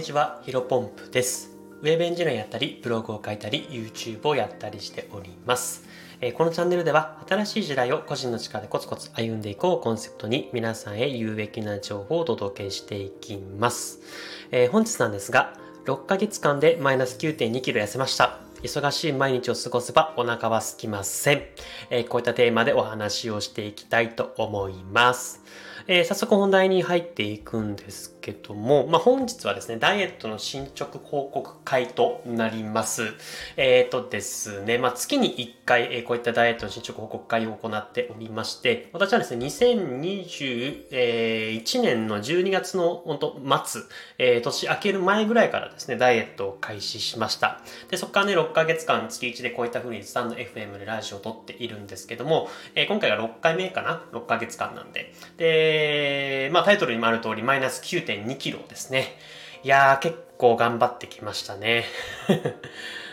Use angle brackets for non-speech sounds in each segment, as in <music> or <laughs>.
にちは、ヒロポンプです。ウェブエンジニアやったり、ブログを書いたり、YouTube をやったりしております。えこのチャンネルでは、新しい時代を個人の力でコツコツ歩んでいこうコンセプトに、皆さんへ有益な情報をお届けしていきます。えー、本日なんですが、6ヶ月間でマイナス9.2キロ痩せました。忙しい毎日を過ごせばお腹は空きません。えー、こういったテーマでお話をしていきたいと思います。えー、早速本題に入っていくんですけども、まあ、本日はですね、ダイエットの進捗報告会となります。えっ、ー、とですね、まあ、月に1回、えー、こういったダイエットの進捗報告会を行っておりまして、私はですね、2021年の12月の本当末、えー、年明ける前ぐらいからですね、ダイエットを開始しました。で、そこからね、6ヶ月間月1でこういった風にスタンド FM でラジオを撮っているんですけども、えー、今回が6回目かな ?6 ヶ月間なんで。で、まあタイトルにもある通り、マイナス9 2キロですね。いやー、結構頑張ってきましたね。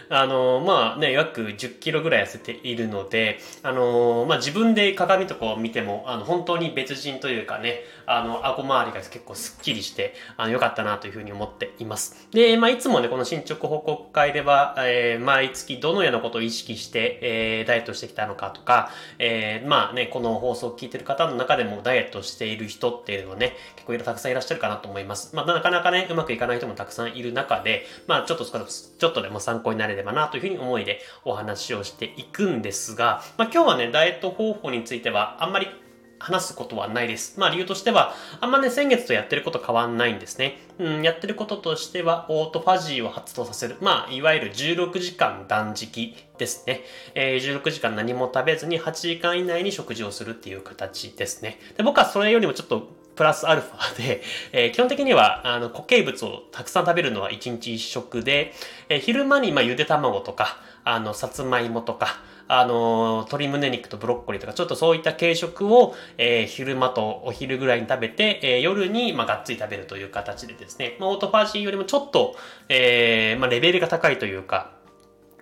あの、まあね、約10キロぐらい痩せているので、あの、まあ自分で鏡とかを見ても、あの、本当に別人というかね、あの、顎周りが結構スッキリして、あの、良かったなというふうに思っています。で、まあいつもね、この進捗報告会では、えー、毎月どのようなことを意識して、えー、ダイエットしてきたのかとか、えー、まあね、この放送を聞いてる方の中でもダイエットしている人っていうのはね、結構いろたくさんいらっしゃるかなと思います。まあなかなかね、うまくいかない人もたくさんいる中で、まあちょっとちょっとでも参考になれればなというふうに思いでお話をしていくんですが、まあ、今日はね、ダイエット方法についてはあんまり話すことはないです。まあ理由としては、あんまね、先月とやってること変わんないんですね。うん、やってることとしては、オートファジーを発動させる。まあ、いわゆる16時間断食ですね。えー、16時間何も食べずに8時間以内に食事をするっていう形ですね。で僕はそれよりもちょっとプラスアルファで、えー、基本的には、あの、固形物をたくさん食べるのは1日1食で、えー、昼間に、まあ、ゆで卵とか、あの、さつまいもとか、あの、鶏胸肉とブロッコリーとか、ちょっとそういった軽食を、えー、昼間とお昼ぐらいに食べて、えー、夜に、まあ、がっつり食べるという形でですね、まあ、オートファージーよりもちょっと、えー、まあ、レベルが高いというか、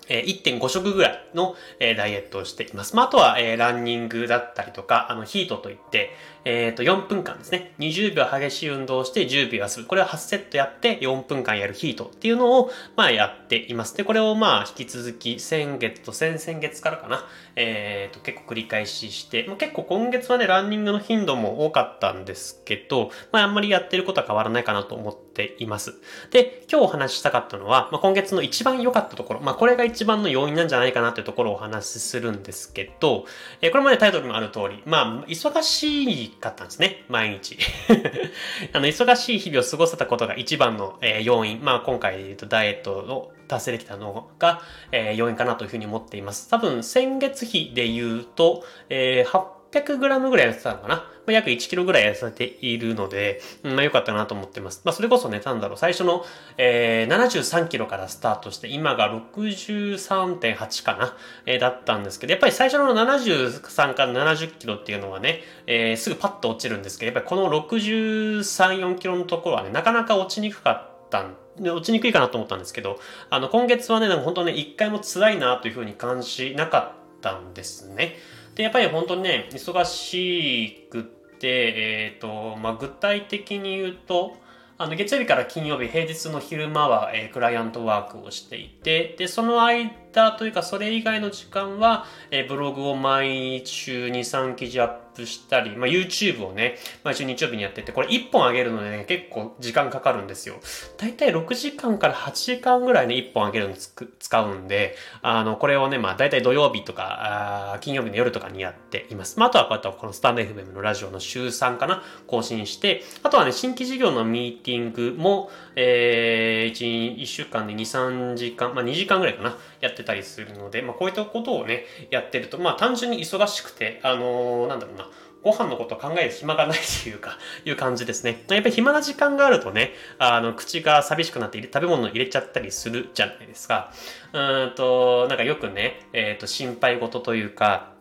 え1.5食ぐらいの、えダイエットをしています。まあ、あとは、えランニングだったりとか、あの、ヒートといって、えっ、ー、と、4分間ですね。20秒激しい運動をして10秒休む。これを8セットやって4分間やるヒートっていうのを、まあ、やっています。で、これをまあ、引き続き先月と先々月からかな。えっ、ー、と、結構繰り返しして、まあ、結構今月はね、ランニングの頻度も多かったんですけど、まあ、あんまりやってることは変わらないかなと思っています。で、今日お話ししたかったのは、まあ、今月の一番良かったところ、まあ、これが一番の要因なんじゃないかなというところをお話しするんですけど、えー、これまでタイトルにもある通り、まあ、忙しいかったんですね。毎日。<laughs> あの、忙しい日々を過ごせたことが一番の、えー、要因。まあ、今回で言うとダイエットを達成できたのが、えー、要因かなというふうに思っています。多分、先月比で言うと、えー、800g ぐらい痩せたのかな？ま、約 1kg ぐらい痩せているので、まあ良かったなと思ってます。まあそれこそね、なんだろう、最初の、えー、73kg からスタートして、今が63.8かな、えー、だったんですけど、やっぱり最初の73から 70kg っていうのはね、えー、すぐパッと落ちるんですけど、やっぱりこの63、4kg のところはね、なかなか落ちにくかったんで、落ちにくいかなと思ったんですけど、あの、今月はね、なんか本当ね、一回も辛いなというふうに感じなかったんですね。で、やっぱり本当にね、忙しくって、えっ、ー、と、まあ、具体的に言うと、あの、月曜日から金曜日、平日の昼間は、えー、クライアントワークをしていて、で、その間というか、それ以外の時間は、えー、ブログを毎週2、3記事アップしたり、まあ、YouTube をね、毎週日曜日にやってて、これ1本上げるのでね、結構時間かかるんですよ。だいたい6時間から8時間ぐらいね、1本上げるのつく使うんで、あの、これをね、まあ、だいたい土曜日とか、あ金曜日の夜とかにやっています。まあ、あとはこうやってこのスタンド FM のラジオの週3かな、更新して、あとはね、新規事業のミーティングも、えー、1、1週間で2、3時間、まあ、2時間ぐらいかな、やってたりするので、まあ、こういったことをね、やってると、まあ、単純に忙しくて、あのー、なんだろうな、ご飯のこと考える暇がないというか、<laughs> いう感じですね。やっぱり暇な時間があるとね、あの、口が寂しくなって食べ物を入れちゃったりするじゃないですか。うんと、なんかよくね、えっ、ー、と、心配事というか、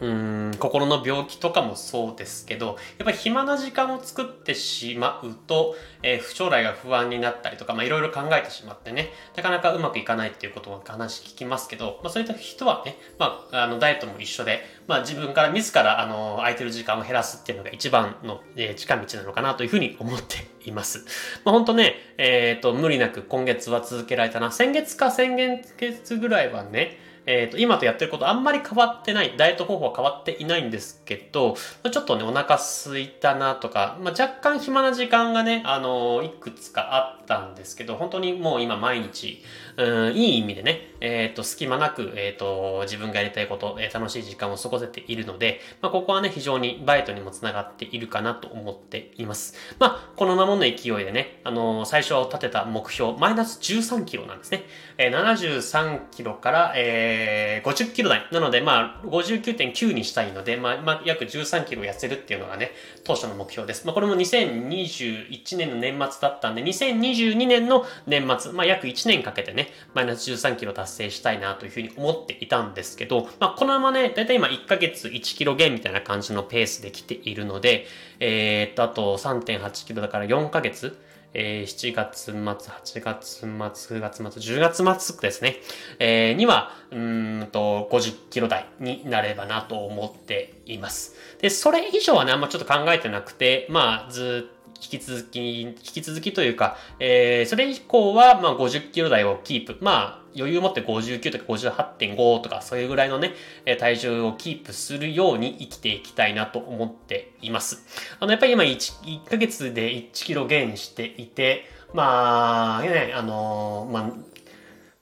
うん心の病気とかもそうですけどやっぱり暇な時間を作ってしまうと、えー、将来が不安になったりとかいろいろ考えてしまってねなかなかうまくいかないっていうことを話聞きますけど、まあ、そういった人はね、まあ、あのダイエットも一緒で、まあ、自分から自らあの空いてる時間を減らすっていうのが一番の、えー、近道なのかなというふうに思っています。まあ、本当ね、えっ、ー、と無理なく今月は続けられたな先月か先月ぐらいはねえっ、ー、と、今とやってることあんまり変わってない、ダイエット方法は変わっていないんですけど、ちょっとね、お腹すいたなとか、まあ、若干暇な時間がね、あのー、いくつかあったんですけど、本当にもう今毎日、うん、いい意味でね、えっ、ー、と、隙間なく、えっ、と、自分がやりたいこと、え楽しい時間を過ごせているので、まあ、ここはね、非常にバイトにもつながっているかなと思っています。まあ、このままの勢いでね、あの最初立てた目標、マイナス13キロなんですね。え73キロから、ええー、50キロ台。なので、まあ、59.9にしたいので、まあ、まあ、約13キロ痩せるっていうのがね、当初の目標です。まあ、これも2021年の年末だったんで、2022年の年末、まあ、約1年かけてね、マイナス13キロ達成したいなというふうに思っていたんですけど、まあ、このままね、だいたい今1ヶ月1キロ減みたいな感じのペースで来ているので、えー、っと、あと3.8キロだから4ヶ月、えー、7月末、8月末、9月末、10月末ですね、えー、には、うんと、50キロ台になればなと思っています。で、それ以上はね、あんまちょっと考えてなくて、まあ、ずっと引き続き、引き続きというか、えー、それ以降は、まあ、50キロ台をキープ。まあ、余裕を持って59とか58.5とか、そういうぐらいのね、体重をキープするように生きていきたいなと思っています。あの、やっぱり今1、1ヶ月で1キロ減していて、まあ、ね、あのまあ、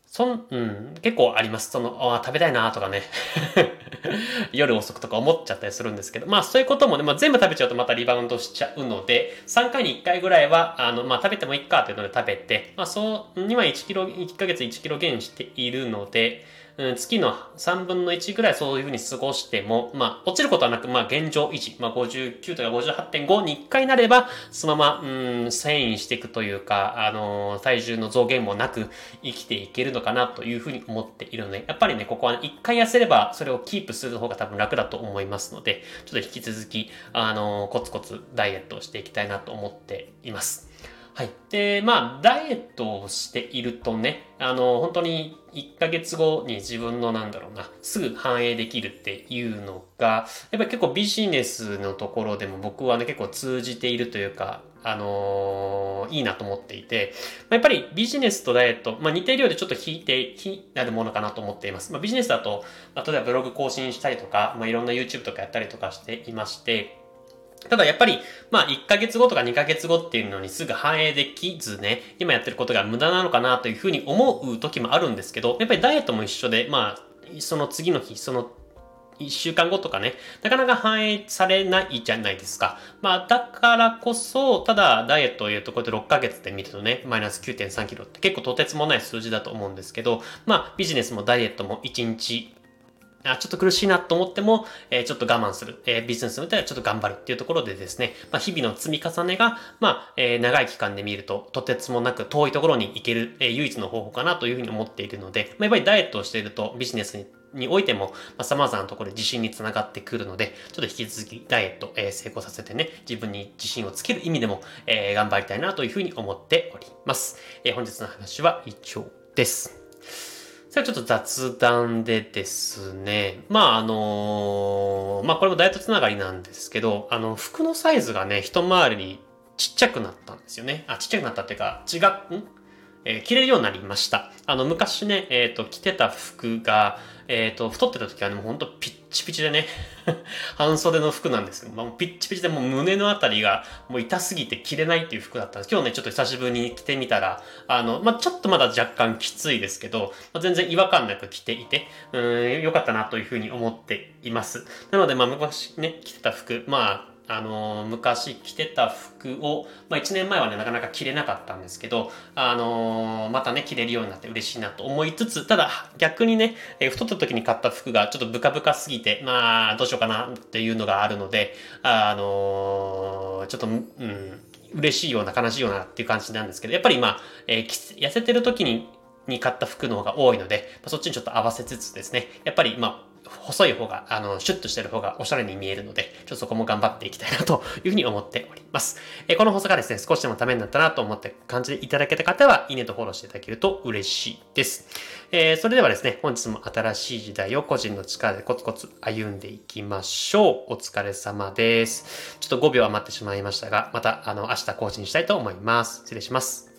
そん、うん、結構あります。その、あ食べたいなとかね。<laughs> 夜遅くとか思っちゃったりするんですけど、まあそういうこともね、まあ全部食べちゃうとまたリバウンドしちゃうので、3回に1回ぐらいは、あの、まあ食べてもいいかっていうので食べて、まあそう、今1キロ、1ヶ月1キロ減しているので、うん、月の3分の1ぐらいそういうふうに過ごしても、まあ、落ちることはなく、まあ、現状維持、まあ、59とか58.5に1回なれば、そのまま、うん、遷移していくというか、あのー、体重の増減もなく生きていけるのかなというふうに思っているので、やっぱりね、ここは、ね、1回痩せれば、それをキープする方が多分楽だと思いますので、ちょっと引き続き、あのー、コツコツダイエットをしていきたいなと思っています。はい。で、まあ、ダイエットをしているとね、あの、本当に1ヶ月後に自分のなんだろうな、すぐ反映できるっていうのが、やっぱり結構ビジネスのところでも僕はね、結構通じているというか、あのー、いいなと思っていて、まあ、やっぱりビジネスとダイエット、まあ、似ているようでちょっと引いて、引なるものかなと思っています。まあ、ビジネスだと、まあ、例えばブログ更新したりとか、まあ、いろんな YouTube とかやったりとかしていまして、ただやっぱり、まあ1ヶ月後とか2ヶ月後っていうのにすぐ反映できずね、今やってることが無駄なのかなというふうに思う時もあるんですけど、やっぱりダイエットも一緒で、まあ、その次の日、その1週間後とかね、なかなか反映されないじゃないですか。まあ、だからこそ、ただ、ダイエットを言うと、こうやって6ヶ月で見るとね、マイナス9.3キロって結構とてつもない数字だと思うんですけど、まあ、ビジネスもダイエットも1日あちょっと苦しいなと思っても、えー、ちょっと我慢する、えー、ビジネスにおいてはちょっと頑張るっていうところでですね、まあ、日々の積み重ねが、まあ、えー、長い期間で見ると、とてつもなく遠いところに行ける、え、唯一の方法かなというふうに思っているので、まあ、やっぱりダイエットをしているとビジネスににおいても、まあ、様々なところで自信につながってくるので、ちょっと引き続きダイエット、えー、成功させてね、自分に自信をつける意味でも、えー、頑張りたいなというふうに思っております。えー、本日の話は以上です。ちょっと雑談でですね。まああのー、まあこれもダイエットつながりなんですけど、あの、服のサイズがね、一回りにちっちゃくなったんですよね。あ、ちっちゃくなったっていうか、違う、ん？えー、着れるようになりました。あの、昔ね、えっ、ー、と、着てた服が、えっ、と、太ってた時はね、もうほんとピッチピチでね <laughs> 半袖の服なんですけど、まあ、ピッチピチでもう胸のあたりがもう痛すぎて着れないっていう服だったんです。今日ね、ちょっと久しぶりに着てみたら、あの、まあ、ちょっとまだ若干きついですけど、まあ、全然違和感なく着ていて、うん、良かったなというふうに思っています。なので、まあ、昔ね、着てた服、まあ、あの、昔着てた服を、まあ、1年前はね、なかなか着れなかったんですけど、あの、またね、着れるようになって嬉しいなと思いつつ、ただ、逆にね、え、太った時に買った服がちょっとブカブカすぎて、まあ、どうしようかなっていうのがあるので、あのちょっと、うん、嬉しいような悲しいようなっていう感じなんですけど、やっぱりまあ、え痩せてる時にに買った服の方が多いので、まそっちにちょっと合わせつつですね、やっぱりまあ、細い方が、あの、シュッとしてる方がおしゃれに見えるので、ちょっとそこも頑張っていきたいなというふうに思っております。えー、この放送がですね、少しでもためになったなと思って感じていただけた方は、いいねとフォローしていただけると嬉しいです。えー、それではですね、本日も新しい時代を個人の力でコツコツ歩んでいきましょう。お疲れ様です。ちょっと5秒余ってしまいましたが、また、あの、明日更新したいと思います。失礼します。